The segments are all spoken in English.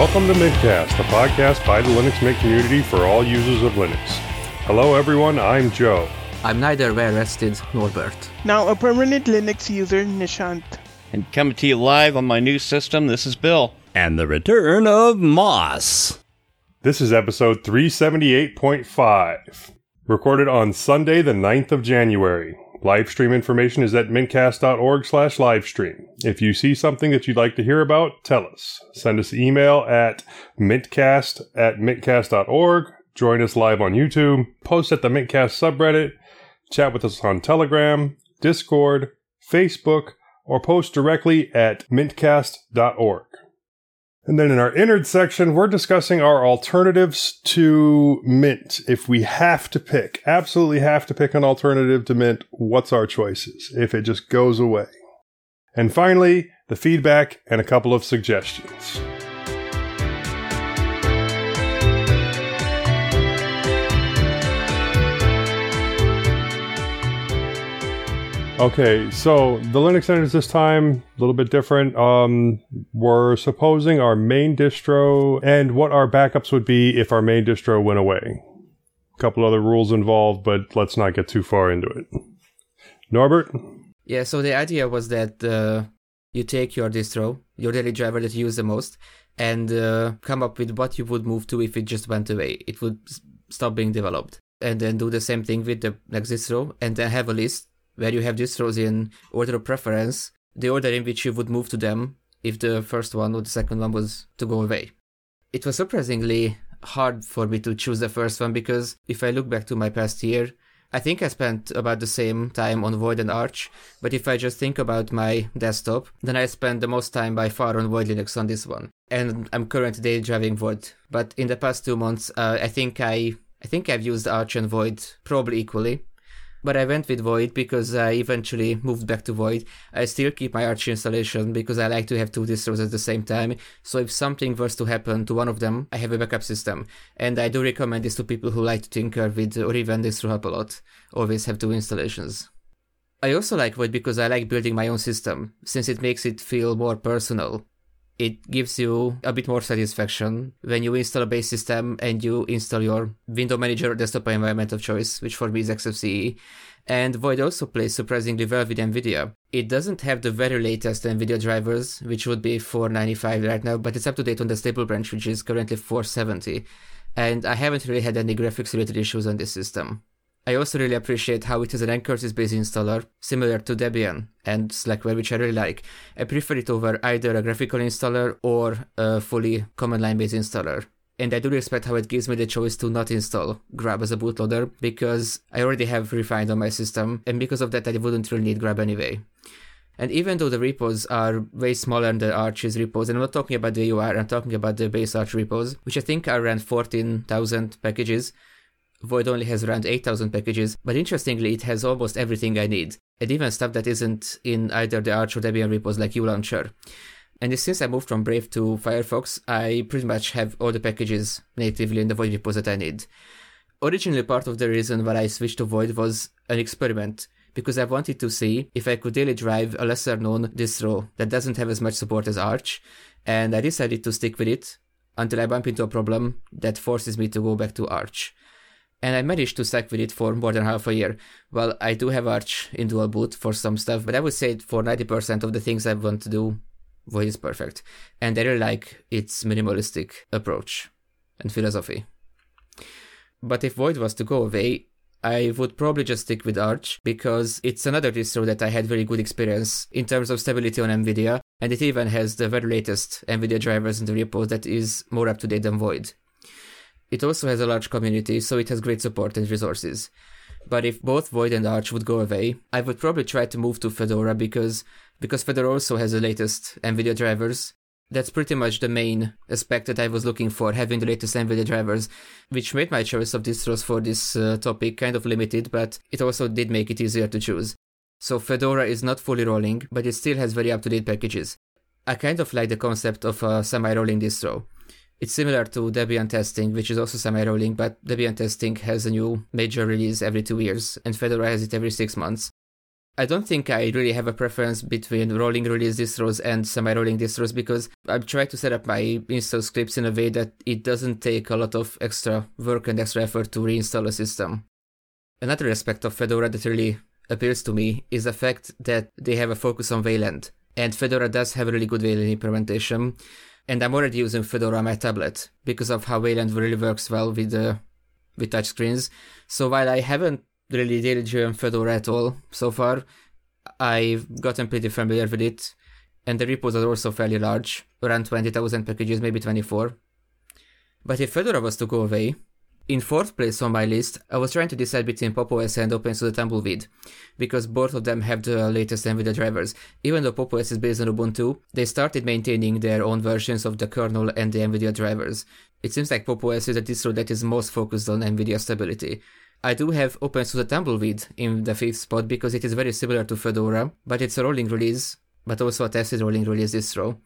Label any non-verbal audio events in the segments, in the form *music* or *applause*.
Welcome to Mintcast, the podcast by the Linux Mint community for all users of Linux. Hello, everyone. I'm Joe. I'm neither well rested Norbert. Now a permanent Linux user, Nishant. And coming to you live on my new system, this is Bill. And the return of Moss. This is episode 378.5, recorded on Sunday, the 9th of January. Live stream information is at mintcast.org slash livestream. If you see something that you'd like to hear about, tell us. Send us email at mintcast at mintcast.org. Join us live on YouTube. Post at the Mintcast subreddit. Chat with us on Telegram, Discord, Facebook, or post directly at mintcast.org. And then in our innard section, we're discussing our alternatives to Mint. If we have to pick, absolutely have to pick an alternative to Mint, what's our choices if it just goes away? And finally, the feedback and a couple of suggestions. Okay, so the Linux standards this time a little bit different. Um, we're supposing our main distro and what our backups would be if our main distro went away. A couple other rules involved, but let's not get too far into it. Norbert. Yeah, so the idea was that uh, you take your distro, your daily driver that you use the most, and uh, come up with what you would move to if it just went away. It would stop being developed, and then do the same thing with the next distro, and then have a list where you have distros in order of preference, the order in which you would move to them if the first one or the second one was to go away. It was surprisingly hard for me to choose the first one because if I look back to my past year, I think I spent about the same time on Void and Arch, but if I just think about my desktop, then I spend the most time by far on Void Linux on this one. And I'm currently driving Void. But in the past two months, uh, I think I I think I've used Arch and Void probably equally. But I went with Void because I eventually moved back to Void. I still keep my Arch installation because I like to have two distros at the same time. So if something was to happen to one of them, I have a backup system. And I do recommend this to people who like to tinker with or even distro help a lot. Always have two installations. I also like Void because I like building my own system, since it makes it feel more personal it gives you a bit more satisfaction when you install a base system and you install your window manager desktop environment of choice, which for me is XFCE. And Void also plays surprisingly well with NVIDIA. It doesn't have the very latest NVIDIA drivers, which would be 495 right now, but it's up to date on the stable branch, which is currently 470. And I haven't really had any graphics related issues on this system. I also really appreciate how it is an ncurses based installer, similar to Debian and Slackware, which I really like. I prefer it over either a graphical installer or a fully command line based installer. And I do respect how it gives me the choice to not install Grub as a bootloader because I already have rEFInd on my system, and because of that, I wouldn't really need Grub anyway. And even though the repos are way smaller than the Arch's repos, and I'm not talking about the AUR, I'm talking about the base Arch repos, which I think are around 14,000 packages, Void only has around 8000 packages, but interestingly, it has almost everything I need, and even stuff that isn't in either the Arch or Debian repos like uLauncher. And since I moved from Brave to Firefox, I pretty much have all the packages natively in the Void repos that I need. Originally, part of the reason why I switched to Void was an experiment, because I wanted to see if I could daily drive a lesser known distro that doesn't have as much support as Arch, and I decided to stick with it until I bump into a problem that forces me to go back to Arch and I managed to stack with it for more than half a year. Well, I do have Arch in dual boot for some stuff, but I would say for 90% of the things I want to do, Void is perfect. And I really like its minimalistic approach and philosophy. But if Void was to go away, I would probably just stick with Arch because it's another distro that I had very good experience in terms of stability on NVIDIA, and it even has the very latest NVIDIA drivers in the repo that is more up to date than Void. It also has a large community, so it has great support and resources. But if both Void and Arch would go away, I would probably try to move to Fedora because because Fedora also has the latest NVIDIA drivers. That's pretty much the main aspect that I was looking for, having the latest NVIDIA drivers, which made my choice of distros for this uh, topic kind of limited, but it also did make it easier to choose. So Fedora is not fully rolling, but it still has very up-to-date packages. I kind of like the concept of a semi-rolling distro. It's similar to Debian testing, which is also semi-rolling, but Debian testing has a new major release every two years, and Fedora has it every six months. I don't think I really have a preference between rolling release distros and semi-rolling distros because I've tried to set up my install scripts in a way that it doesn't take a lot of extra work and extra effort to reinstall a system. Another aspect of Fedora that really appeals to me is the fact that they have a focus on Wayland. And Fedora does have a really good Wayland implementation. And I'm already using Fedora on my tablet because of how Wayland really works well with the uh, with touchscreens. So while I haven't really daily driven Fedora at all so far. I've gotten pretty familiar with it, and the repos are also fairly large, around 20,000 packages, maybe 24. But if Fedora was to go away, in fourth place on my list, I was trying to decide between PopOS and OpenSUSE Tumbleweed, because both of them have the latest NVIDIA drivers. Even though PopOS is based on Ubuntu, they started maintaining their own versions of the kernel and the NVIDIA drivers. It seems like PopOS is a distro that is most focused on NVIDIA stability, I do have OpenSUSE Tumbleweed in the fifth spot because it is very similar to Fedora, but it's a rolling release, but also a tested rolling release distro.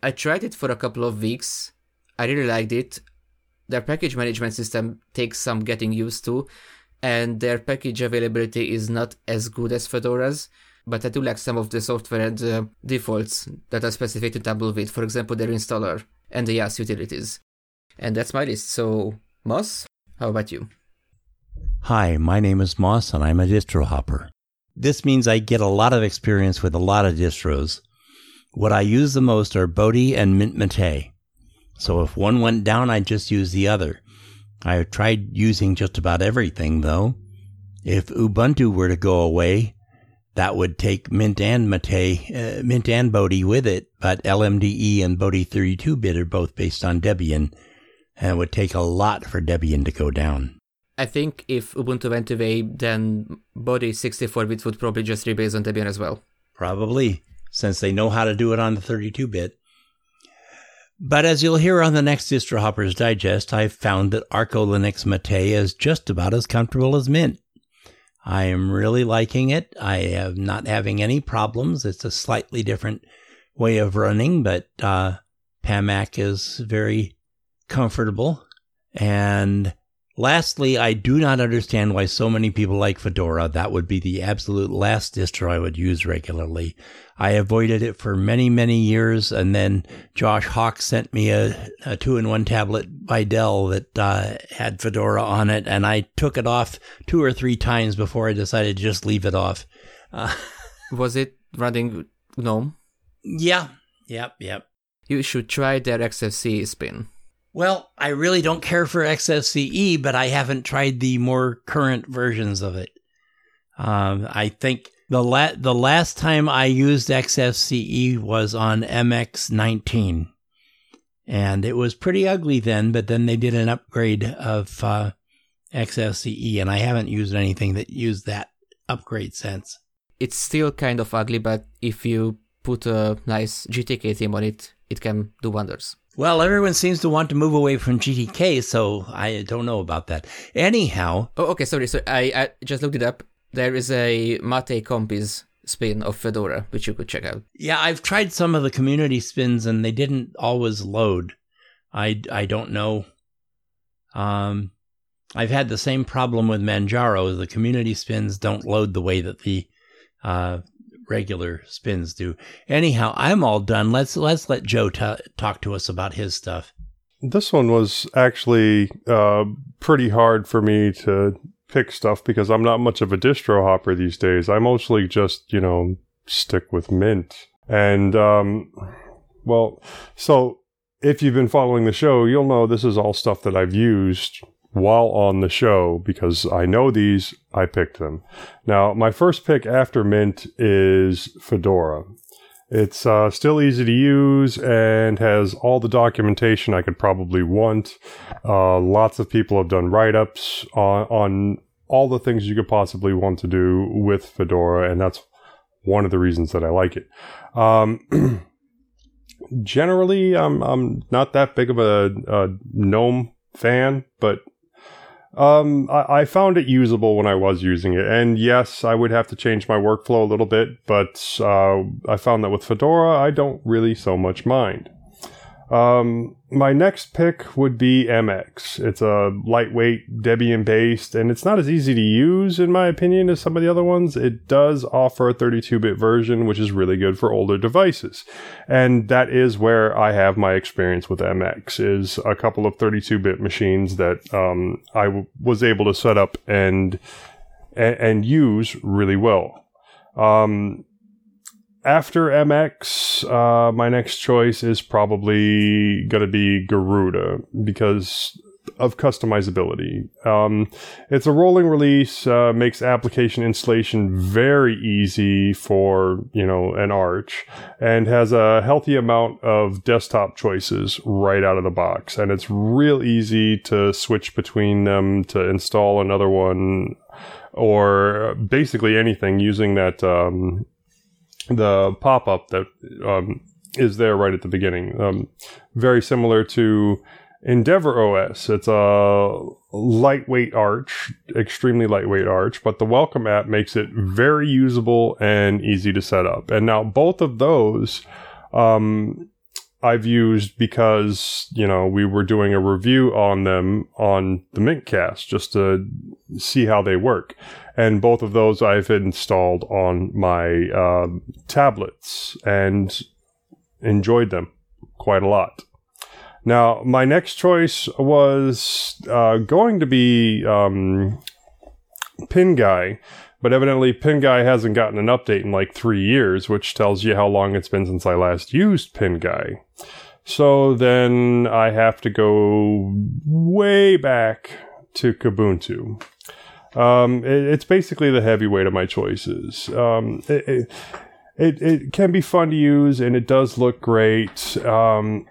I tried it for a couple of weeks. I really liked it. Their package management system takes some getting used to, and their package availability is not as good as Fedora's, but I do like some of the software and uh, defaults that are specific to Tumbleweed, for example, their installer and the YaST utilities. And that's my list. So, Moss, how about you? Hi, my name is Moss and I'm a distro hopper. This means I get a lot of experience with a lot of distros. What I use the most are Bodhi and Mint Mate. So if one went down, I'd just use the other. I tried using just about everything though. If Ubuntu were to go away, that would take Mint and Mate, uh, Mint and Bodhi with it, but LMDE and Bodhi 32-bit are both based on Debian, and it would take a lot for Debian to go down. I think if Ubuntu went away, then Bodhi 64 bit would probably just rebase on Debian as well. Probably, since they know how to do it on the 32 bit. But as you'll hear on the next Distro Hoppers Digest, I've found that Arco Linux Mate is just about as comfortable as Mint. I am really liking it. I am not having any problems. It's a slightly different way of running, but uh, Pamac is very comfortable. And Lastly, I do not understand why so many people like Fedora. That would be the absolute last distro I would use regularly. I avoided it for many, many years, and then Josh Hawk sent me a, a two-in-one tablet by Dell that uh, had Fedora on it, and I took it off two or three times before I decided to just leave it off. Uh, *laughs* Was it running GNOME? Yeah. Yep. Yep. You should try their XFCE spin. Well, I really don't care for XFCE, but I haven't tried the more current versions of it. Um, I think the la- the last time I used XFCE was on MX19, and it was pretty ugly then. But then they did an upgrade of uh, XFCE, and I haven't used anything that used that upgrade since. It's still kind of ugly, but if you put a nice GTK theme on it, it can do wonders. Well, everyone seems to want to move away from GTK, so I don't know about that. Anyhow. Oh, okay, sorry. So I, I just looked it up. There is a Mate Compiz spin of Fedora, which you could check out. Yeah, I've tried some of the community spins and they didn't always load. I, I don't know. Um, I've had the same problem with Manjaro. The community spins don't load the way that the uh, regular spins do. Anyhow, I'm all done. Let's let's let Joe t- talk to us about his stuff. This one was actually uh, pretty hard for me to pick stuff because I'm not much of a distro hopper these days. I mostly just you know stick with Mint and um, well, so if you've been following the show, you'll know this is all stuff that I've used while on the show because I know these, I picked them. Now, my first pick after Mint is Fedora. It's uh, still easy to use and has all the documentation I could probably want. Uh, lots of people have done write ups on, on all the things you could possibly want to do with Fedora, and that's one of the reasons that I like it. Um, *clears throat* generally, I'm I'm not that big of a, a GNOME fan, but um, I, I, found it usable when I was using it, and yes, I would have to change my workflow a little bit, but uh, I found that with Fedora, I don't really so much mind. Um, my next pick would be MX. It's a lightweight Debian based, and it's not as easy to use, in my opinion, as some of the other ones. It does offer a 32 bit version, which is really good for older devices. And that is where I have my experience with MX, is a couple of 32 bit machines that um, I w- was able to set up and, and, and use really well. Um, after MX, uh, my next choice is probably going to be Garuda because of customizability. Um, it's a rolling release, uh, makes application installation very easy for, you know, an Arch and has a healthy amount of desktop choices right out of the box. And it's real easy to switch between them to install another one or basically anything using that, um, the pop up that um, is there right at the beginning. Um, very similar to Endeavour OS. It's a lightweight arch, extremely lightweight arch, but the welcome app makes it very usable and easy to set up. And now both of those um, I've used because, you know, we were doing a review on them on the Mintcast just to see how they work. And both of those I've installed on my uh, tablets and enjoyed them quite a lot. Now, my next choice was uh, going to be um, Pinguy, but evidently Pinguy hasn't gotten an update in like three years, which tells you how long it's been since I last used Pinguy. So then I have to go way back to Kubuntu. Um, it, it's basically the heavyweight of my choices. Um, it, it, it, it can be fun to use and it does look great. Um,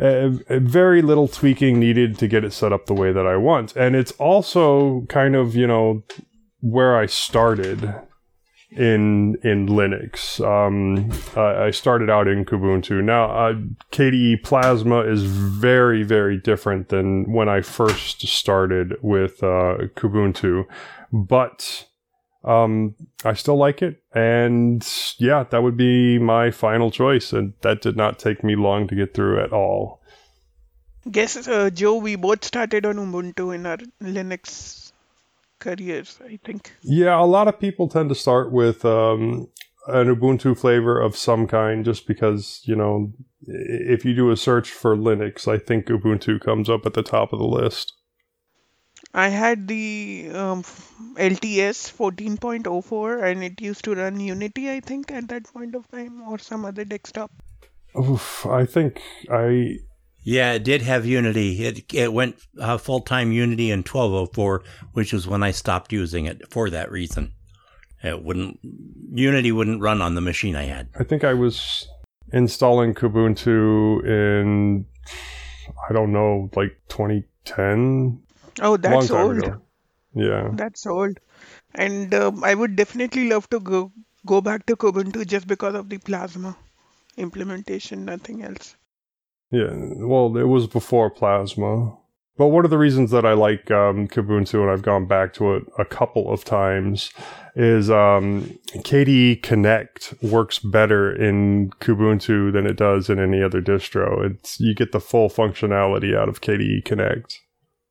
uh, *clears throat* very little tweaking needed to get it set up the way that I want. And it's also kind of, you know, where I started in in Linux. Um, I started out in Kubuntu. Now, uh, KDE Plasma is very, very different than when I first started with uh, Kubuntu, but um, I still like it. And yeah, that would be my final choice. And that did not take me long to get through at all. Guess, uh, Joe, we both started on Ubuntu in our Linux careers, I think. Yeah, a lot of people tend to start with um, an Ubuntu flavor of some kind just because, you know, if you do a search for Linux, I think Ubuntu comes up at the top of the list. I had the um, LTS 14.04 and it used to run Unity, I think, at that point of time, or some other desktop. Oof, I think I yeah, it did have Unity. It it went uh, full time Unity in 1204, which was when I stopped using it for that reason. It wouldn't Unity wouldn't run on the machine I had. I think I was installing Kubuntu in I don't know, like 2010. Oh, that's Long time old. ago. Yeah. That's old. And um, I would definitely love to go go back to Kubuntu just because of the Plasma implementation, nothing else. Yeah, well, it was before Plasma. But one of the reasons that I like um, Kubuntu and I've gone back to it a couple of times is um, KDE Connect works better in Kubuntu than it does in any other distro. It's you get the full functionality out of KDE Connect.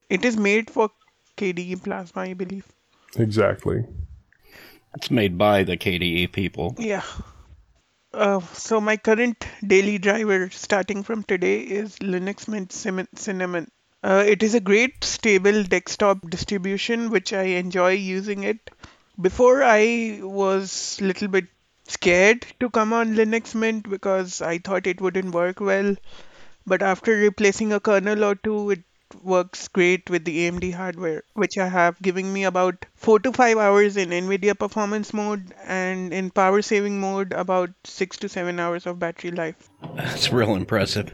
It is made for KDE Plasma, I believe. Exactly. It's made by the KDE people. Yeah. Uh, so my current daily driver starting from today is Linux Mint Cinnamon. Uh, it is a great stable desktop distribution which I enjoy using it. Before I was little bit scared to come on Linux Mint because I thought it wouldn't work well. But after replacing a kernel or two, it works great with the AMD hardware, which I have, giving me about 4 to 5 hours in NVIDIA performance mode and in power saving mode, about 6 to 7 hours of battery life. That's real impressive.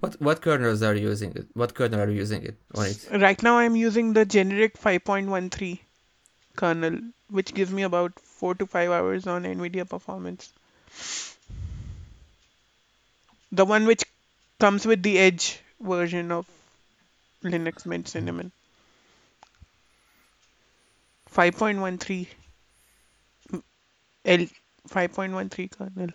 What what kernels are you using it? What kernel are you using it on it? Right now, I'm using the generic 5.13 kernel, which gives me about 4 to 5 hours on NVIDIA performance. The one which comes with the Edge version of Linux Mint Cinnamon. 5.13 L 5.13 kernel.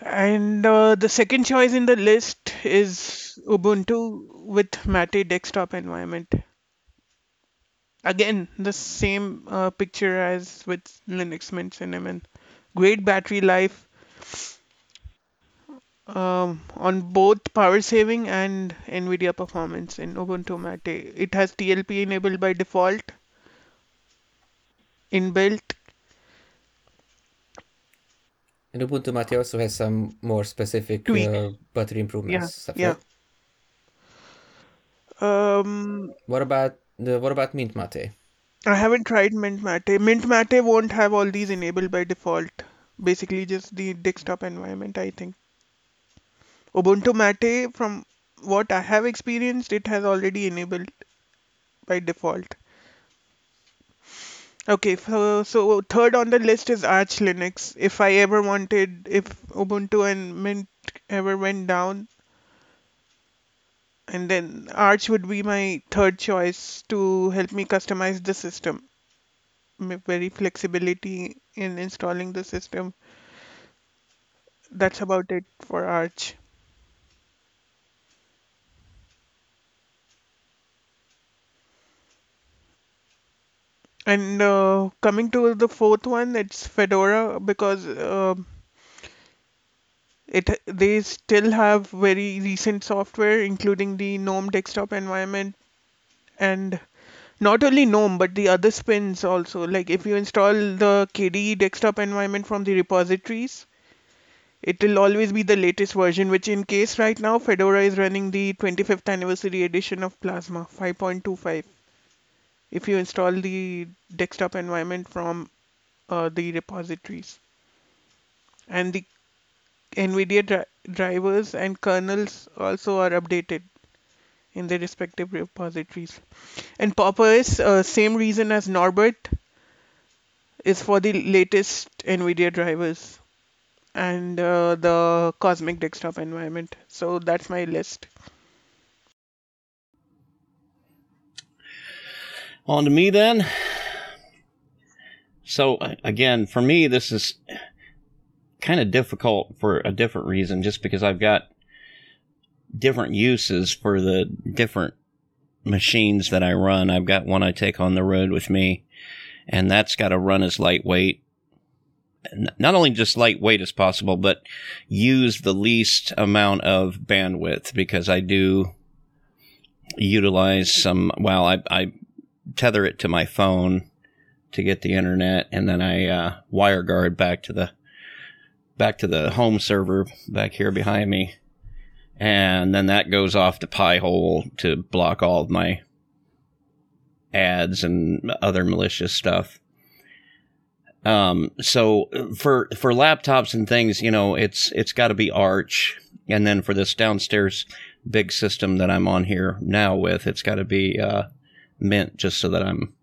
And uh, the second choice in the list is Ubuntu with Mate desktop environment. Again, the same uh, picture as with Linux Mint Cinnamon. Great battery life um, on both power saving and NVIDIA performance in Ubuntu Mate. It has TLP enabled by default, inbuilt. And Ubuntu Mate also has some more specific uh, battery Yeah, improvements. stuff, yeah. Um, What about the what about Mint Mate? I haven't tried Mint Mate. Mint Mate won't have all these enabled by default. Basically, just the desktop environment, I think. Ubuntu Mate, from what I have experienced, it has already enabled by default. Okay, so, so third on the list is Arch Linux. If I ever wanted, if Ubuntu and Mint ever went down, and then Arch would be my third choice to help me customize the system. Very flexibility in installing the system. That's about it for Arch. And uh, coming to the fourth one, it's Fedora because um it they still have very recent software, including the GNOME desktop environment, and not only GNOME but the other spins also. Like if you install the KDE desktop environment from the repositories, it will always be the latest version. Which in case right now, Fedora is running the 25th anniversary edition of Plasma 5.25. If you install the desktop environment from uh, the repositories and the NVIDIA dri- drivers and kernels also are updated in their respective repositories. And PopOS, uh, same reason as Norbert, is for the latest NVIDIA drivers and uh, the Cosmic Desktop environment. So that's my list. On to me then. So again, for me, this is kind of difficult for a different reason, just because I've got different uses for the different machines that I run. I've got one I take on the road with me, and that's got to run as lightweight, not only just lightweight as possible, but use the least amount of bandwidth because I do utilize some, well, I, I tether it to my phone to get the internet and then I, uh, WireGuard back to the, back to the home server back here behind me. And then that goes off to Pi-hole to block all of my ads and other malicious stuff. Um, so for, for laptops and things, you know, it's, it's gotta be Arch. And then for this downstairs big system that I'm on here now with, it's gotta be, uh, Mint just so that I'm,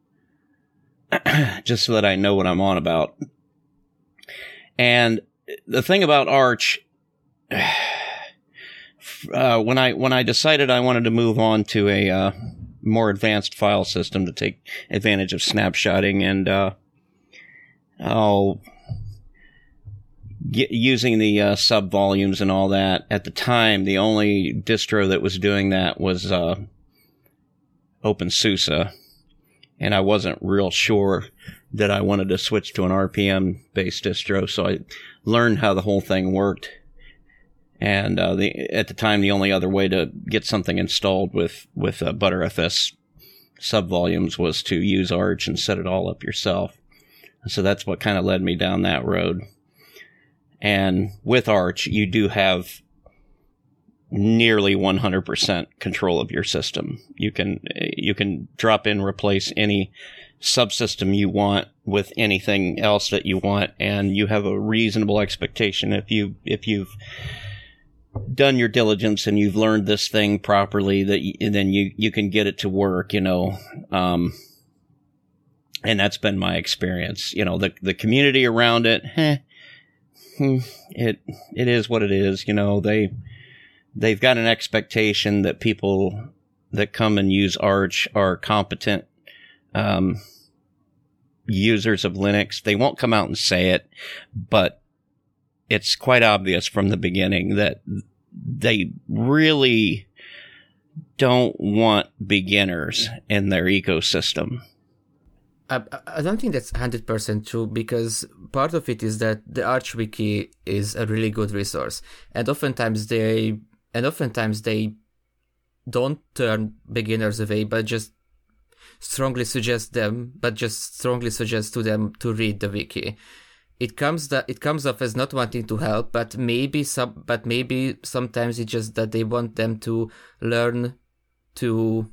*clears throat* just so that I know what I'm on about. And the thing about Arch, *sighs* uh, when I when I decided I wanted to move on to a uh, more advanced file system to take advantage of snapshotting and uh, oh, using the uh, sub volumes and all that. At the time, the only distro that was doing that was uh, OpenSUSE, and I wasn't real sure that I wanted to switch to an RPM based distro, so I learned how the whole thing worked. And uh, the at the time, the only other way to get something installed with with uh, Btrfs subvolumes was to use Arch and set it all up yourself. So that's what kind of led me down that road. And with Arch, you do have nearly 100% control of your system. You can you can drop in replace any subsystem you want with anything else that you want and you have a reasonable expectation if you if you've done your diligence and you've learned this thing properly that then you you can get it to work you know um and that's been my experience you know the the community around it eh, hmm, it it is what it is you know they they've got an expectation that people that come and use arch are competent um users of linux they won't come out and say it but it's quite obvious from the beginning that they really don't want beginners in their ecosystem. I, I don't think that's 100% true because part of it is that the Arch Wiki is a really good resource. And oftentimes they, and oftentimes they don't turn beginners away, but just strongly suggest them, but just strongly suggest to them to read the wiki. It comes that it comes off as not wanting to help, but maybe some, but maybe sometimes it's just that they want them to learn to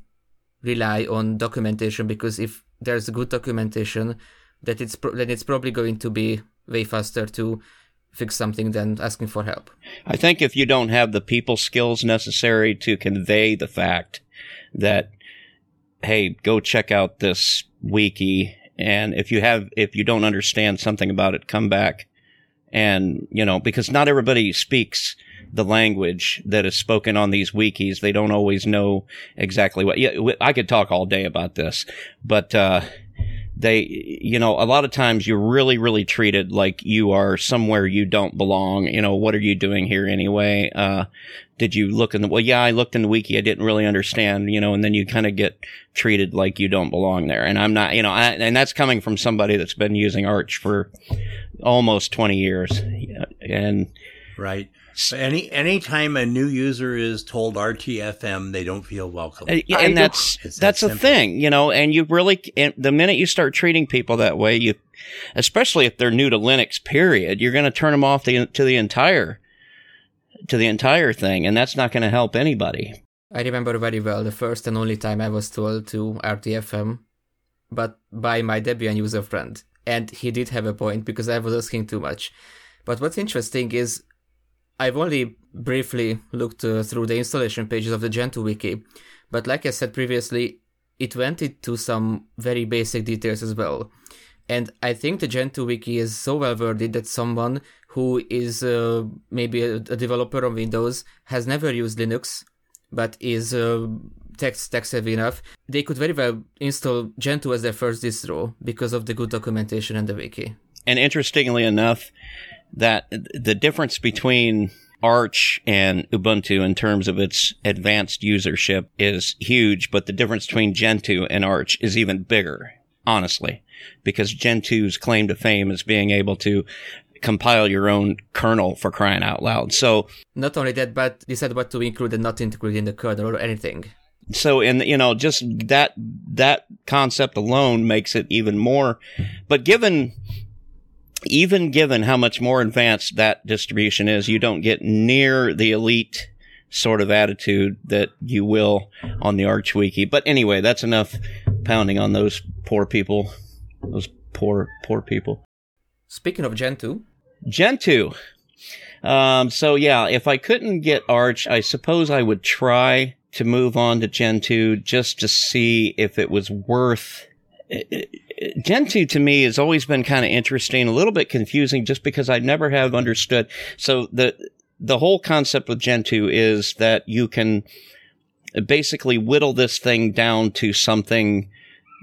rely on documentation because if there's good documentation, that it's pro- then it's probably going to be way faster to fix something than asking for help. I think if you don't have the people skills necessary to convey the fact that, hey, go check out this wiki, and if you have, if you don't understand something about it, come back, and you know, because not everybody speaks the language that is spoken on these wikis. They don't always know exactly what. Yeah, I could talk all day about this, but uh, they, you know, a lot of times you're really, really treated like you are somewhere you don't belong. You know, what are you doing here anyway? Uh, did you look in the, well, yeah, I looked in the wiki. I didn't really understand, you know, and then you kind of get treated like you don't belong there. And I'm not, you know, I, and that's coming from somebody that's been using Arch for almost 20 years. And, right. Any anytime a new user is told RTFM, they don't feel welcome. Uh, and that's it's that's that a thing, you know. And you really, and the minute you start treating people that way, you, especially if they're new to Linux, period, you're going to turn them off the, to the entire to the entire thing, and that's not going to help anybody. I remember very well the first and only time I was told to RTFM, but by my Debian user friend, and he did have a point because I was asking too much. But what's interesting is I've only briefly looked uh, through the installation pages of the Gentoo wiki, but like I said previously, it went into some very basic details as well. And I think the Gentoo wiki is so well worded that someone who is uh, maybe a, a, developer on Windows has never used Linux, but is uh, tech, tech savvy enough, they could very well install Gentoo as their first distro because of the good documentation and the wiki. And interestingly enough, that the difference between Arch and Ubuntu in terms of its advanced usership is huge, but the difference between Gentoo and Arch is even bigger, honestly, because Gentoo's claim to fame is being able to compile your own kernel for crying out loud. So not only that, but said what to include and not include in the kernel or anything. So, and you know, just that that concept alone makes it even more. But given even given how much more advanced that distribution is, you don't get near the elite sort of attitude that you will on the Arch Wiki. But anyway, that's enough pounding on those poor people. Those poor, poor people. Speaking of Gentoo. Gentoo. Um, so yeah, if I couldn't get Arch, I suppose I would try to move on to Gentoo just to see if it was worth Gentoo to me has always been kind of interesting, a little bit confusing just because I never have understood. So the, the whole concept with Gentoo is that you can basically whittle this thing down to something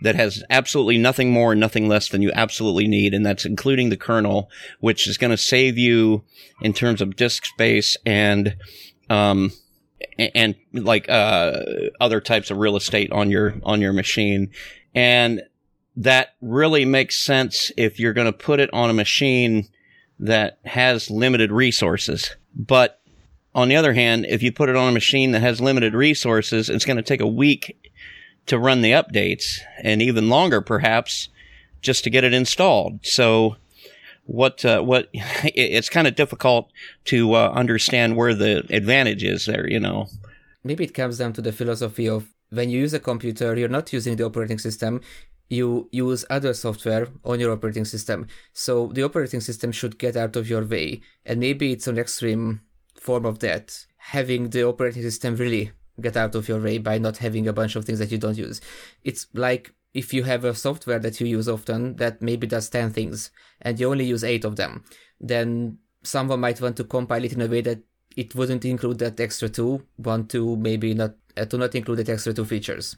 that has absolutely nothing more and nothing less than you absolutely need. And that's including the kernel, which is going to save you in terms of disk space and, um, and like, uh, other types of real estate on your, on your machine. And that really makes sense if you're going to put it on a machine that has limited resources. But on the other hand, if you put it on a machine that has limited resources, it's going to take a week to run the updates and even longer perhaps just to get it installed. So what, uh, what, *laughs* it's kind of difficult to uh, understand where the advantage is there, you know. Maybe it comes down to the philosophy of when you use a computer, you're not using the operating system, you use other software on your operating system. So the operating system should get out of your way. And maybe it's an extreme form of that, having the operating system really get out of your way by not having a bunch of things that you don't use. It's like if you have a software that you use often that maybe does 10 things and you only use 8 of them, then someone might want to compile it in a way that it wouldn't include that extra two, want to maybe not uh, to not include that extra two features.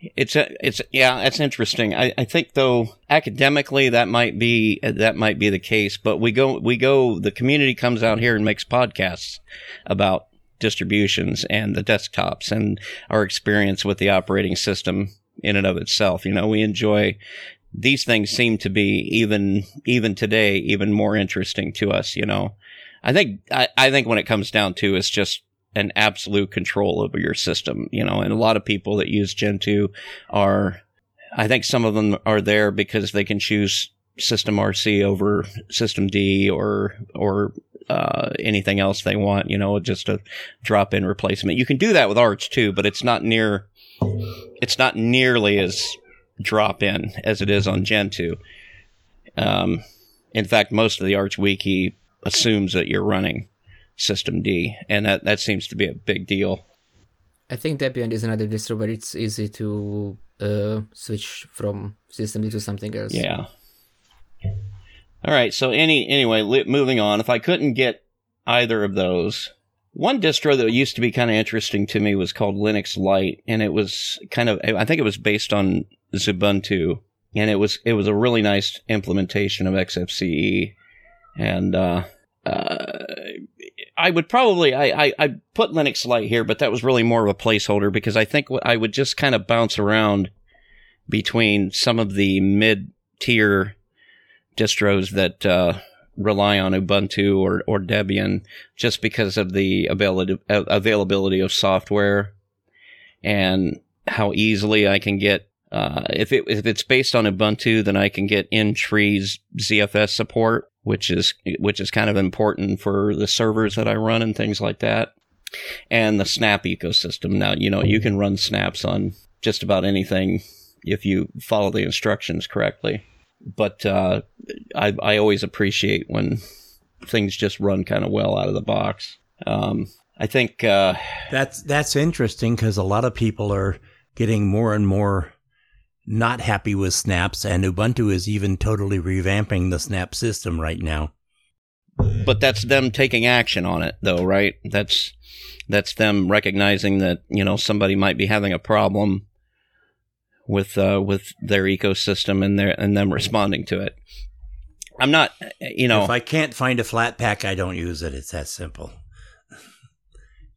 It's a, it's yeah, that's interesting. I, I think though academically that might be that might be the case, but we go we go the community comes out here and makes podcasts about distributions and the desktops and our experience with the operating system in and of itself. You know, we enjoy these things seem to be even even today even more interesting to us, you know. I think I, I think when it comes down to it's just an absolute control over your system, you know, and a lot of people that use Gentoo are, I think some of them are there because they can choose system RC over systemd or, or, uh, anything else they want, you know, just a drop in replacement. You can do that with Arch too, but it's not near, it's not nearly as drop in as it is on Gentoo. Um, in fact, most of the Arch wiki assumes that you're running systemd, and that that seems to be a big deal. I think Debian is another distro where it's easy to uh, switch from systemd to something else. Yeah. All right. So any anyway, li- moving on. If I couldn't get either of those, one distro that used to be kind of interesting to me was called Linux Lite, and it was kind of I think it was based on Xubuntu, and it was it was a really nice implementation of XFCE, and uh, uh, I would probably I, I I put Linux Lite here, but that was really more of a placeholder because I think I would just kind of bounce around between some of the mid tier distros that uh, rely on Ubuntu or or Debian just because of the availability availability of software and how easily I can get uh, if it if it's based on Ubuntu, then I can get InTree's ZFS support, which is which is kind of important for the servers that I run and things like that. And the Snap ecosystem. Now, you know, you can run snaps on just about anything if you follow the instructions correctly. But uh, I I always appreciate when things just run kind of well out of the box. Um, I think uh, that's that's interesting because a lot of people are getting more and more not happy with snaps, and Ubuntu is even totally revamping the snap system right now. But that's them taking action on it, though, right? That's that's them recognizing that you know somebody might be having a problem with uh, with their ecosystem and their and them responding to it. I'm not, you know, if I can't find a Flatpak, I don't use it. It's that simple. *laughs*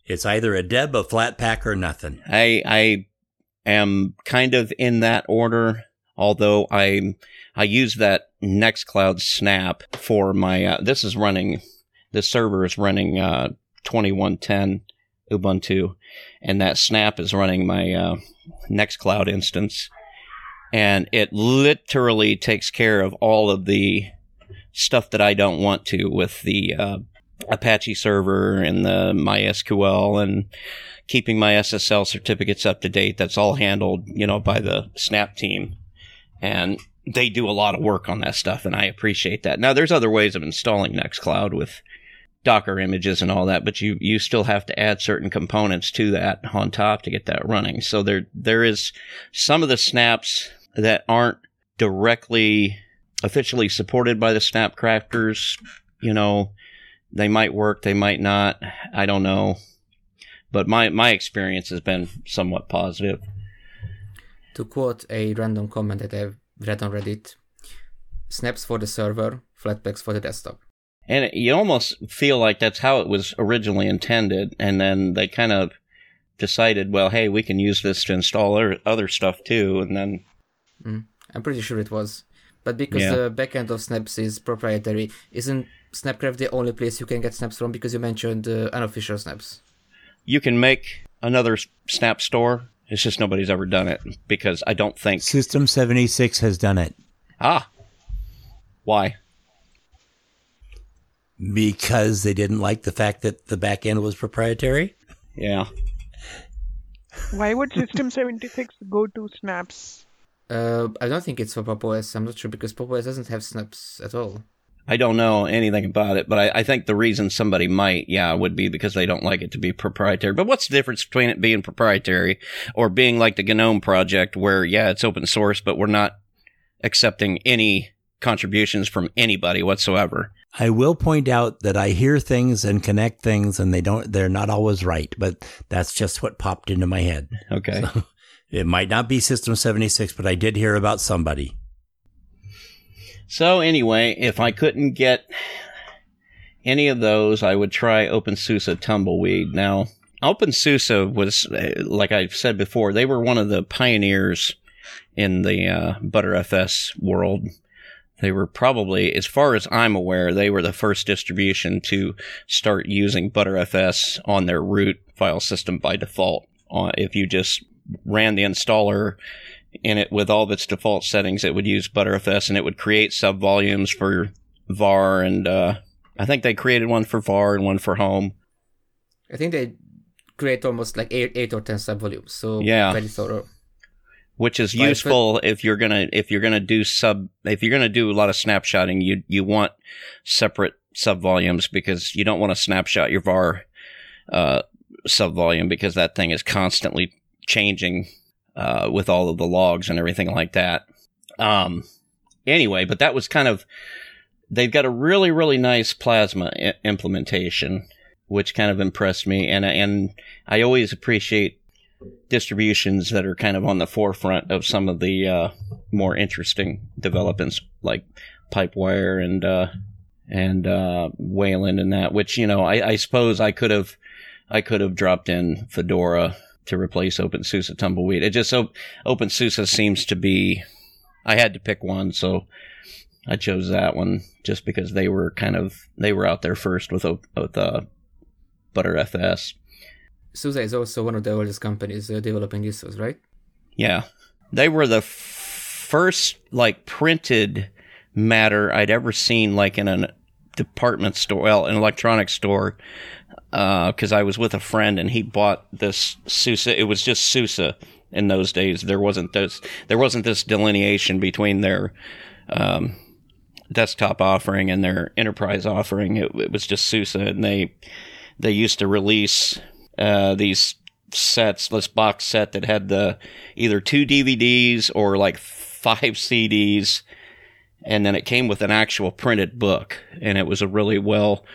It's either a deb, a Flatpak, or nothing. I I am kind of in that order, although I I use that Nextcloud Snap for my. Uh, this is running. This server is running uh, 2110 Ubuntu, and that Snap is running my uh, Nextcloud instance, and it literally takes care of all of the stuff that I don't want to with the uh, Apache server and the MySQL and keeping my SSL certificates up to date. That's all handled, you know, by the Snap team. And they do a lot of work on that stuff, and I appreciate that. Now, there's other ways of installing Nextcloud with Docker images and all that, but you, you still have to add certain components to that on top to get that running. So there, there is some of the snaps that aren't directly officially supported by the snap crafters. You know, they might work, they might not. I don't know but my my experience has been somewhat positive. To quote a random comment that I've read on Reddit, snaps for the server, flatpaks for the desktop. And you almost feel like that's how it was originally intended, and then they kind of decided, well, hey, we can use this to install other stuff too, and then. Mm, I'm pretty sure it was. But because yeah. the backend of Snaps is proprietary, isn't Snapcraft the only place you can get snaps from? Because you mentioned uh, unofficial snaps you can make another Snap store. It's just nobody's ever done it because I don't think System 76 has done it. Ah. Why? Because they didn't like the fact that the back end was proprietary? Yeah. Why would System 76 go to snaps? Uh, I don't think it's for Pop OS. I'm not sure because Pop OS doesn't have snaps at all. I don't know anything about it, but I, I, think the reason somebody might, yeah, would be because they don't like it to be proprietary. But what's the difference between it being proprietary or being like the GNOME project where, yeah, it's open source, but we're not accepting any contributions from anybody whatsoever? I will point out that I hear things and connect things and they don't, they're not always right, but that's just what popped into my head. Okay. So, *laughs* It might not be System 76, but I did hear about somebody. So anyway, if I couldn't get any of those, I would try OpenSUSE Tumbleweed. Now, OpenSUSE was, uh, like I've said before, they were one of the pioneers in the uh, Btrfs world. They were probably, as far as I'm aware, they were the first distribution to start using Btrfs on their root file system by default. Uh, if you just ran the installer in it with all of its default settings, it would use Btrfs and it would create subvolumes for var and uh, I think they created one for var and one for home. I think they create almost like eight, eight or ten subvolumes. So Yeah. very thorough. which is Right, useful if you're gonna if you're gonna do sub if you're gonna do a lot of snapshotting you you want separate sub volumes because you don't want to snapshot your var uh, sub volume because that thing is constantly changing uh, with all of the logs and everything like that. Um, anyway, but that was kind of they've got a really really nice plasma I- implementation, which kind of impressed me, and and I always appreciate distributions that are kind of on the forefront of some of the uh, more interesting developments like Pipewire and uh, and uh, Wayland and that. Which you know, I, I suppose I could have I could have dropped in Fedora to replace OpenSUSE Tumbleweed. It just so OpenSUSE seems to be. I had to pick one, so I chose that one just because they were kind of they were out there first with with uh, Btrfs. SUSE is also one of the oldest companies uh, developing distros, right? Yeah. They were the f- first like printed matter I'd ever seen like in a department store, well, an electronics store. Uh, cause I was with a friend and he bought this SUSE. It was just SUSE in those days. There wasn't this, there wasn't this delineation between their, um, desktop offering and their enterprise offering. It, it was just SUSE and they, they used to release, uh, these sets, this box set that had the either two DVDs or like five CDs, and then it came with an actual printed book, and it was a really well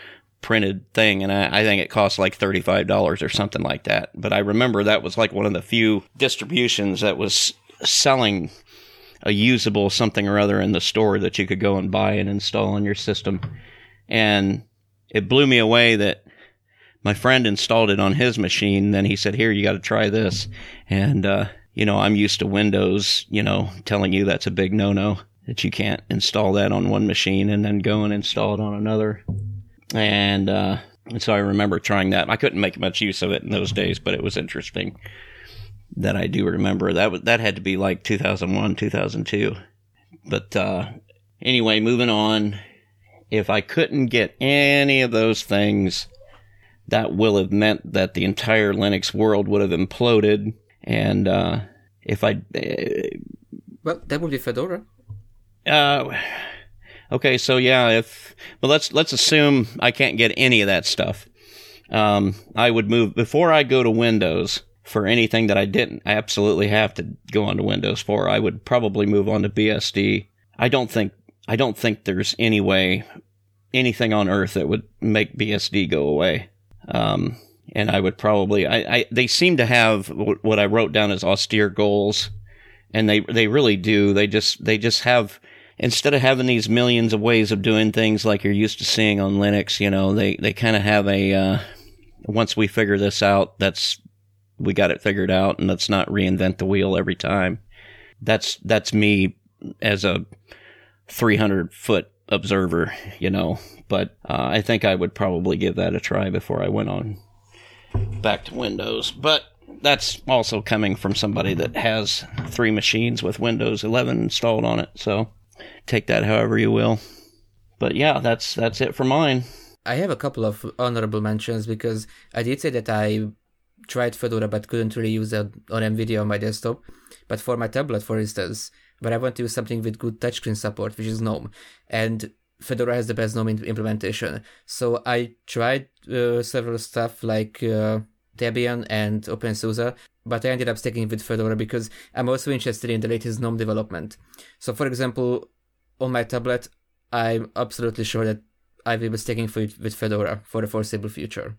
printed thing, and I, I think it cost like thirty five dollars or something like that. But I remember that was like one of the few distributions that was selling a usable something or other in the store that you could go and buy and install on your system, and it blew me away that my friend installed it on his machine. Then he said, "Here, you got to try this." And uh, you know, I'm used to Windows, you know, telling you that's a big no-no that you can't install that on one machine and then go and install it on another. And, uh, and so I remember trying that. I couldn't make much use of it in those days, but it was interesting that I do remember that. Was, that had to be like 2001, 2002. But uh, anyway, moving on. If I couldn't get any of those things that will have meant that the entire Linux world would have imploded. And uh, if I, Well, that would be Fedora. uh, okay, so yeah, if well, let's let's assume I can't get any of that stuff. Um, I would move before I go to Windows for anything that I didn't absolutely have to go onto Windows for. I would probably move on to BSD. I don't think I don't think there's any way anything on earth that would make BSD go away. Um, and I would probably I, I they seem to have what I wrote down as austere goals, and they they really do. They just they just have instead of having these millions of ways of doing things like you're used to seeing on Linux, you know, they they kind of have a uh, once we figure this out, that's we got it figured out, and let's not reinvent the wheel every time. That's that's me as a 300 foot observer, you know. But uh, I think I would probably give that a try before I went on back to Windows. But that's also coming from somebody that has three machines with Windows 11 installed on it. So take that however you will. But yeah, that's that's it for mine. I have a couple of honorable mentions because I did say that I tried Fedora but couldn't really use it on NVIDIA on my desktop. But for my tablet, for instance, where I want to use something with good touchscreen support, which is GNOME, and Fedora has the best GNOME implementation. So I tried uh, several stuff like uh, Debian and OpenSUSE, but I ended up sticking with Fedora because I'm also interested in the latest GNOME development. So, for example, on my tablet, I'm absolutely sure that I will be sticking with, Fedora for the foreseeable future.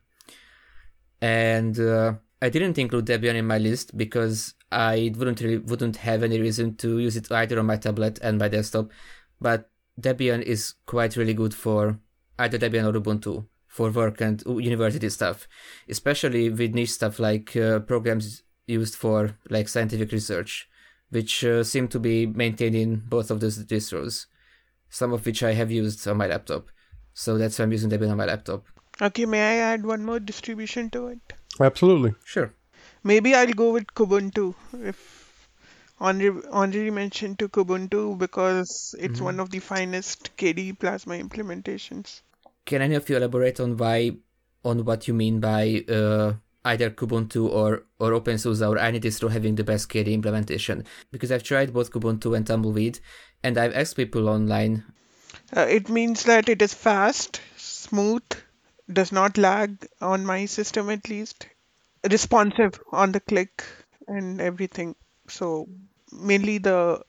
And uh, I didn't include Debian in my list because I wouldn't really, wouldn't have any reason to use it either on my tablet and my desktop. But Debian is quite really good for either Debian or Ubuntu for work and university stuff, especially with niche stuff like uh, programs used for like scientific research, which uh, seem to be maintained in both of those distros. Some of which I have used on my laptop, so that's why I'm using Debian on my laptop. Okay, may I add one more distribution to it? Absolutely. Sure. Maybe I'll go with Kubuntu if Henri, Henri mentioned to Kubuntu because it's Mhm. one of the finest KDE Plasma implementations. Can any of you elaborate on why, on what you mean by uh, either Kubuntu or or OpenSUSE or any distro having the best KDE implementation? Because I've tried both Kubuntu and Tumbleweed, and I've asked people online. Uh, it means that it is fast, smooth, does not lag on my system at least, responsive on the click and everything. So mainly the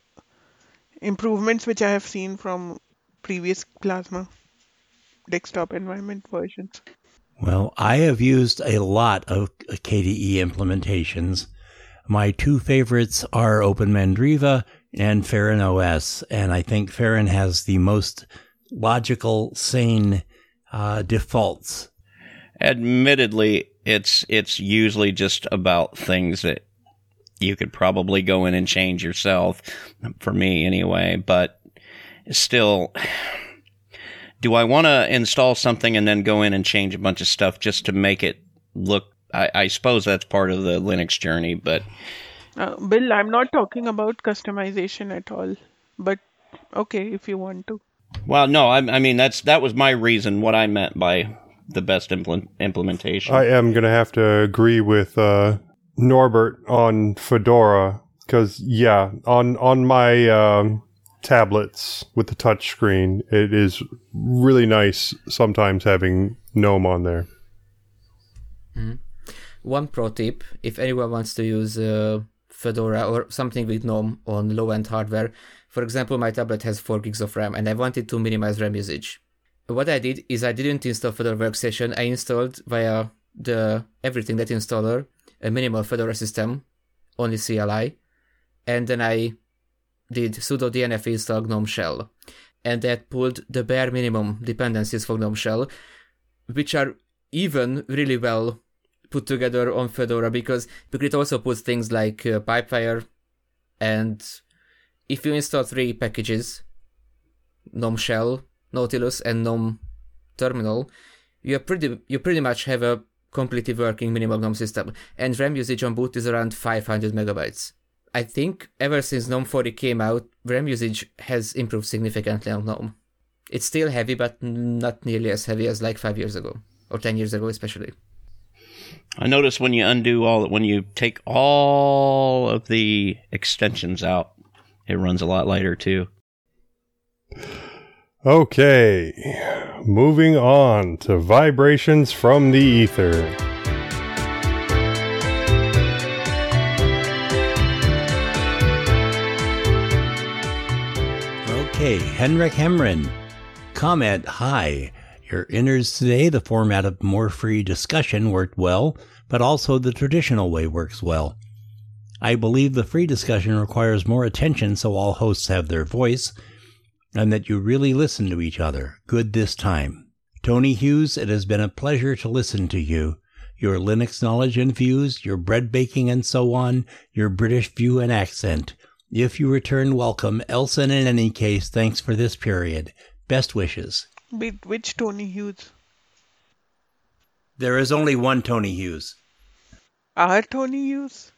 improvements which I have seen from previous Plasma desktop environment versions. Well, I have used a lot of KDE implementations. My two favorites are OpenMandriva and Feren OS, and I think Feren has the most logical, sane uh, defaults. Admittedly, it's it's usually just about things that you could probably go in and change yourself, for me anyway. But still, do I want to install something and then go in and change a bunch of stuff just to make it look? I, I suppose that's part of the Linux journey, but Uh, Bill, I'm not talking about customization at all, but okay if you want to. well, no, I, I mean that's that was my reason. What I meant by the best implement, implementation. I am going to have to agree with uh, Norbert on Fedora because, yeah, on on my um, tablets with the touch screen, it is really nice sometimes having GNOME on there. One pro tip: if anyone wants to use uh, Fedora or something with GNOME on low-end hardware, for example, my tablet has 4 gigs of RAM, and I wanted to minimize RAM usage. What I did is I didn't install Fedora Workstation. I installed via the Everything That installer a minimal Fedora system, only CLI, and then I did sudo dnf install GNOME shell, and that pulled the bare minimum dependencies for GNOME shell, which are even really well put together on Fedora because because it also puts things like uh, Pipewire, and if you install three packages, GNOME shell, Nautilus, and GNOME terminal, you pretty you pretty much have a completely working minimal GNOME system. And RAM usage on boot is around 500 megabytes. I think ever since GNOME 40 came out, RAM usage has improved significantly on GNOME. It's still heavy, but not nearly as heavy as like five years ago or ten years ago, especially. I notice when you undo all when you take all of the extensions out, it runs a lot lighter too. Okay, moving on to vibrations from the ether. Okay, Henrik Hemren. Comment Hi. Your inners today, the format of more free discussion worked well, but also the traditional way works well. I believe the free discussion requires more attention so all hosts have their voice, and that you really listen to each other. Good this time. Tony Hughes, it has been a pleasure to listen to you. Your Linux knowledge and views, your bread baking and so on, your British view and accent. If you return, welcome. Else, and in any case, thanks for this period. Best wishes. Wait, which Tony Hughes? There is only one Tony Hughes. Our Tony Hughes?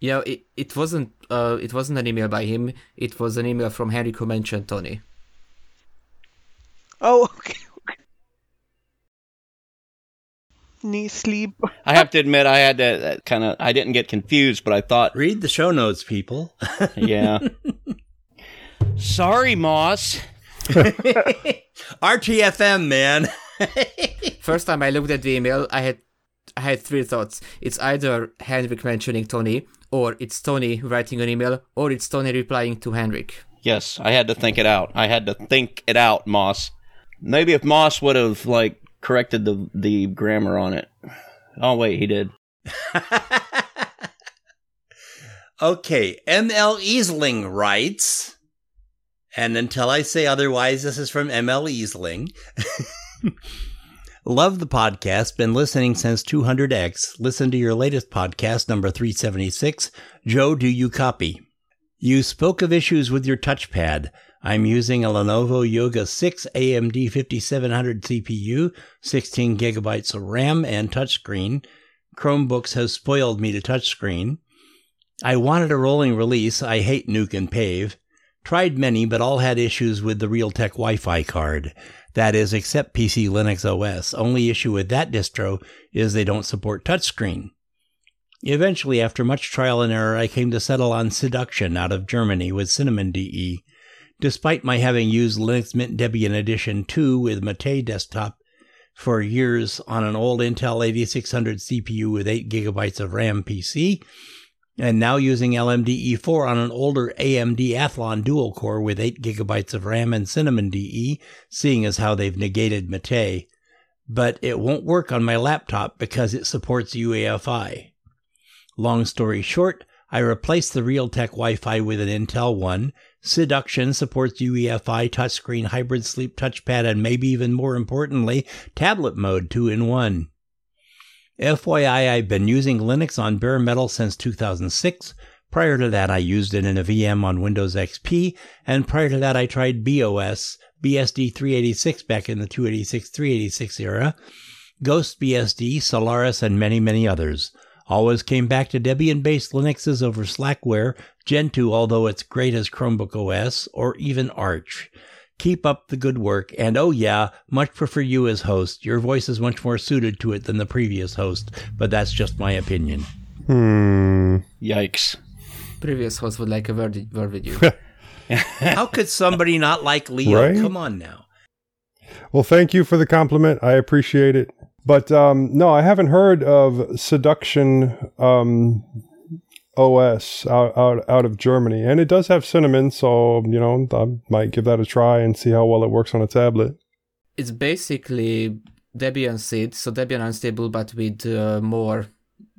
Yeah, it, it wasn't uh it wasn't an email by him. It was an email from Henry who mentioned Tony. Oh, *laughs* okay. Okay. Knee sleep. I have to admit, I had to uh, kind of I didn't get confused, but I thought, Read the show notes, people. *laughs* yeah. Sorry, Moss. *laughs* RTFM, man. *laughs* First time I looked at the email, I had I had three thoughts. It's either Henrik mentioning Tony, or it's Tony writing an email, or it's Tony replying to Henrik. Yes, I had to think it out. I had to think it out, Moss. Maybe if Moss would have like corrected the the grammar on it. Oh wait, he did. *laughs* okay, ML Easling writes, and until I say otherwise, this is from ML Easling. *laughs* Love the podcast. Been listening since 200X. Listen to your latest podcast, number 376. Joe, do you copy? You spoke of issues with your touchpad. I'm using a Lenovo Yoga 6 AMD 5700 CPU, 16 gigabytes of RAM, and touchscreen. Chromebooks have spoiled me to touchscreen. I wanted a rolling release. I hate Nuke and Pave. Tried many, but all had issues with the Realtek Wi-Fi card. That is, except PC Linux OS. Only issue with that distro is they don't support touchscreen. Eventually, after much trial and error, I came to settle on Siduction out of Germany with Cinnamon DE. Despite my having used Linux Mint Debian Edition 2 with Mate desktop for years on an old Intel 8600 CPU with 8 gigabytes of RAM PC, and now using LMDE4 on an older AMD Athlon dual core with 8 gigabytes of RAM and Cinnamon DE, seeing as how they've negated Mate. But it won't work on my laptop because it supports UEFI. Long story short, I replaced the Realtek Wi-Fi with an Intel one. Siduction supports UEFI, touchscreen, hybrid sleep touchpad, and maybe even more importantly, tablet mode 2 in 1. FYI, I've been using Linux on bare metal since 2006. Prior to that, I used it in a VM on Windows XP, and prior to that, I tried BeOS, BSD 386 back in the 286 386 era, Ghost BSD, Solaris, and many, many others. Always came back to Debian based Linuxes over Slackware, Gentoo, although it's great as Chromebook OS, or even Arch. Keep up the good work, and oh yeah, much prefer you as host. Your voice is much more suited to it than the previous host, but that's just my opinion. Hmm. Yikes. Previous host would like a word, word with you. *laughs* How could somebody not like Leo? Right? Come on now. Well, thank you for the compliment. I appreciate it. But um, no, I haven't heard of Siduction um, OS out, out out of Germany, and it does have cinnamon, so you know I might give that a try and see how well it works on a tablet. it's basically Debian sid, so Debian unstable, but with uh, more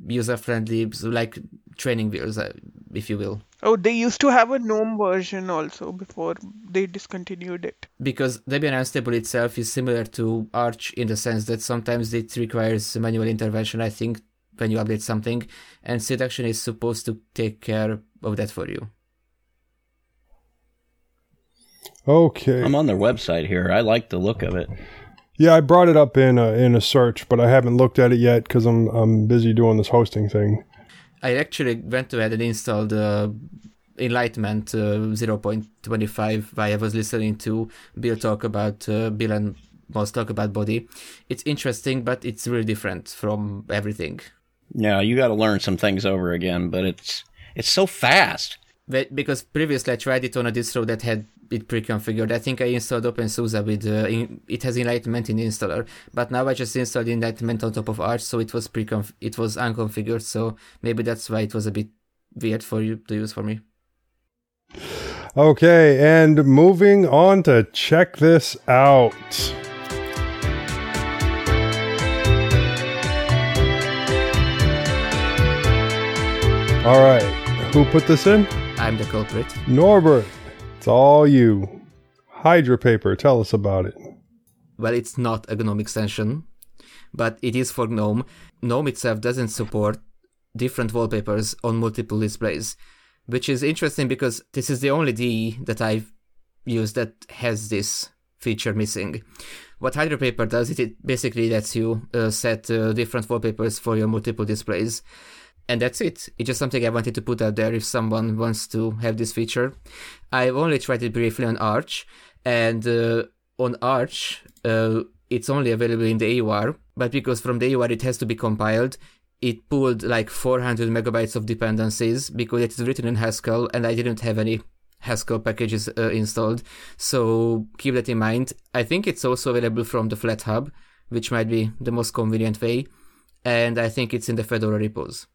user-friendly, like training wheels, uh, if you will. Oh, they used to have a GNOME version also before they discontinued it. Because Debian Unstable itself is similar to Arch in the sense that sometimes it requires manual intervention, I think, when you update something, and Siduction is supposed to take care of that for you. Okay. I'm on their website here. I like the look of it. Yeah, I brought it up in a, in a search, but I haven't looked at it yet because I'm I'm busy doing this hosting thing. I actually went ahead and installed uh, Enlightenment uh, 0.25 while I was listening to Bill talk about uh, Bill and Moss talk about Bodhi. It's interesting, but it's really different from everything. Yeah, you got to learn some things over again, but it's it's so fast. But- Because previously I tried it on a distro that had it pre-configured. I think I installed OpenSUSE with uh, in, it has Enlightenment in the installer, but now I just installed Enlightenment on top of Arch, so it was pre it was unconfigured. So maybe that's why it was a bit weird for you to use for me. Okay, and moving on to check this out. All right, who put this in? I'm the culprit. Norbert. It's all you. HydraPaper. Tell us about it. Well, it's not a GNOME extension, but it is for GNOME. GNOME itself doesn't support different wallpapers on multiple displays, which is interesting because this is the only DE that I've used that has this feature missing. What HydraPaper does is it basically lets you uh, set uh, different wallpapers for your multiple displays. And that's it. It's just something I wanted to put out there if someone wants to have this feature. I've only tried it briefly on Arch, and uh, on Arch, uh, it's only available in the AUR, but because from the AUR it has to be compiled, it pulled like 400 megabytes of dependencies because it is written in Haskell, and I didn't have any Haskell packages uh, installed. So keep that in mind. I think it's also available from the FlatHub, which might be the most convenient way, and I think it's in the Fedora repos.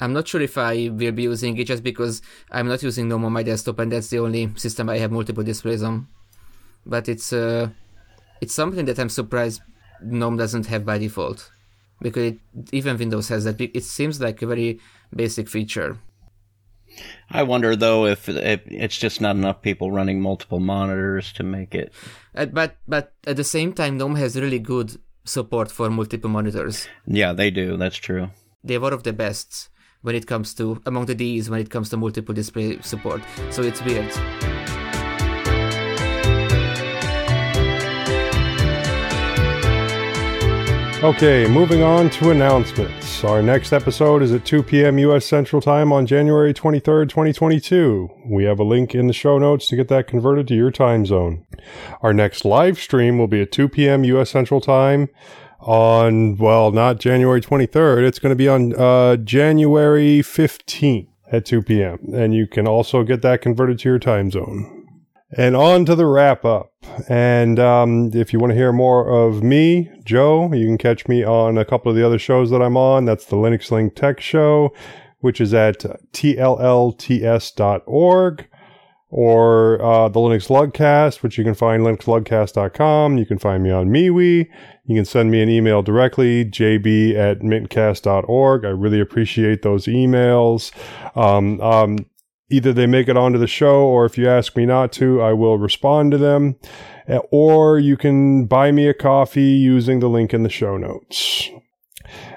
I'm not sure if I will be using it just because I'm not using GNOME on my desktop and that's the only system I have multiple displays on. But it's uh, it's something that I'm surprised GNOME doesn't have by default. because it, even Windows has that. It seems like a very basic feature. I wonder though if, if it's just not enough people running multiple monitors to make it. Uh, but but at the same time, GNOME has really good support for multiple monitors. Yeah, they do. That's true. They're one of the best when it comes to among the DEs when it comes to multiple display support. So it's weird. Okay, moving on to announcements. Our next episode is at 2 p.m. U.S. Central Time on January 23rd, 2022. We have a link in the show notes to get that converted to your time zone. Our next live stream will be at 2 p.m. U.S. Central Time on, well, not January 23rd. It's going to be on uh, January 15th at 2 p.m. And you can also get that converted to your time zone. And on to the wrap up. And um, if you want to hear more of me, Joe, you can catch me on a couple of the other shows that I'm on. That's the Linux Link Tech Show, which is at tllts.org, or uh, the Linux Lugcast, which you can find linuxlugcast.com. You can find me on MeWe. You can send me an email directly, jb at mintcast.org. I really appreciate those emails. Um, um, either they make it onto the show or if you ask me not to, I will respond to them. Or you can buy me a coffee using the link in the show notes.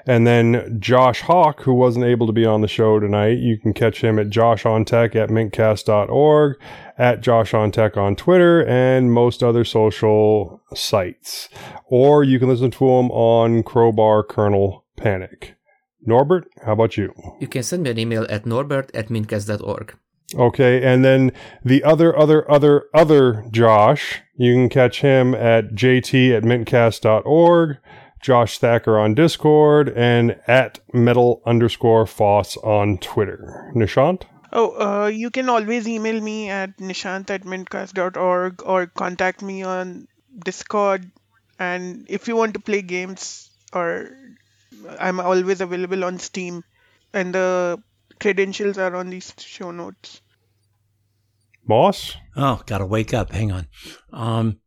And then Josh Hawk, who wasn't able to be on the show tonight, you can catch him at joshontech at mintcast.org, at joshontech on Tech on Twitter, and most other social sites. Or you can listen to him on Crowbar Kernel Panic. Norbert, how about you? You can send me an email at norbert at mintcast.org. Okay, and then the other, other, other, other Josh, you can catch him at jt at mintcast.org, Josh Thacker on Discord, and at metal underscore foss on Twitter. Nishant? Oh, uh, you can always email me at nishant at mintcast.org or contact me on Discord. And if you want to play games or I'm always available on Steam, and the credentials are on these show notes. Moss? Oh, gotta wake up. Hang on. Um,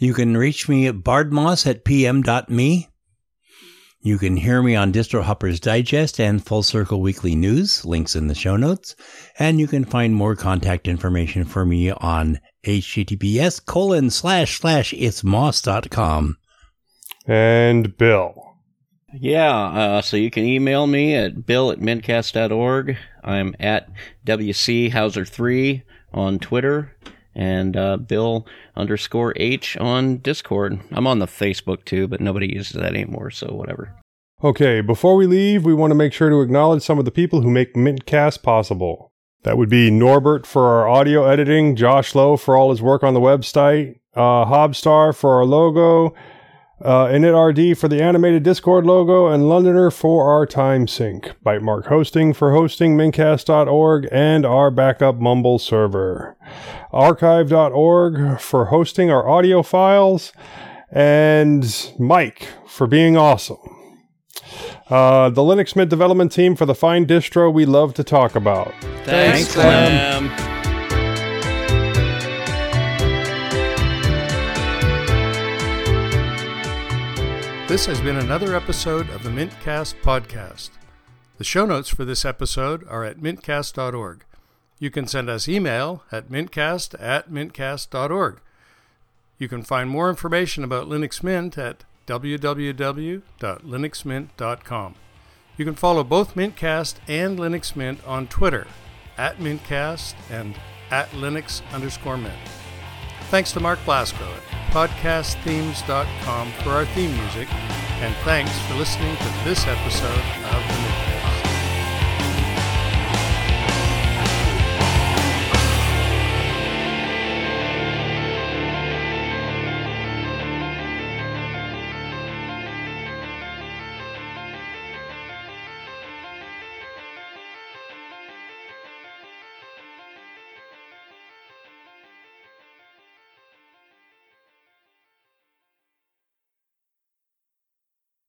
you can reach me at bardmoss at pm.me. You can hear me on Distro Hoppers Digest and Full Circle Weekly News, links in the show notes. And you can find more contact information for me on https colon slash slash itsmoss.com. And Bill. Yeah, uh, so you can email me at bill at mintcast.org. I'm at WC Hauser3 on Twitter and uh, Bill underscore H on Discord. I'm on the Facebook too, but nobody uses that anymore, so whatever. Okay, before we leave, we want to make sure to acknowledge some of the people who make Mintcast possible. That would be Norbert for our audio editing, Josh Lowe for all his work on the website, uh, Hobstar for our logo, uh, InitRD for the animated Discord logo, and Londoner for our time sync. Bytemark Hosting for hosting Mintcast.org and our backup Mumble server. Archive.org for hosting our audio files, and Mike for being awesome. Uh, the Linux Mint development team for the fine distro we love to talk about. Thanks, Clem. This has been another episode of the Mintcast podcast. The show notes for this episode are at mintcast.org. You can send us email at mintcast at mintcast.org. You can find more information about Linux Mint at www.linuxmint.com. You can follow both Mintcast and Linux Mint on Twitter at Mintcast and at Linux underscore Mint. Thanks to Mark Blasco podcastthemes.com for our theme music, and thanks for listening to this episode of the.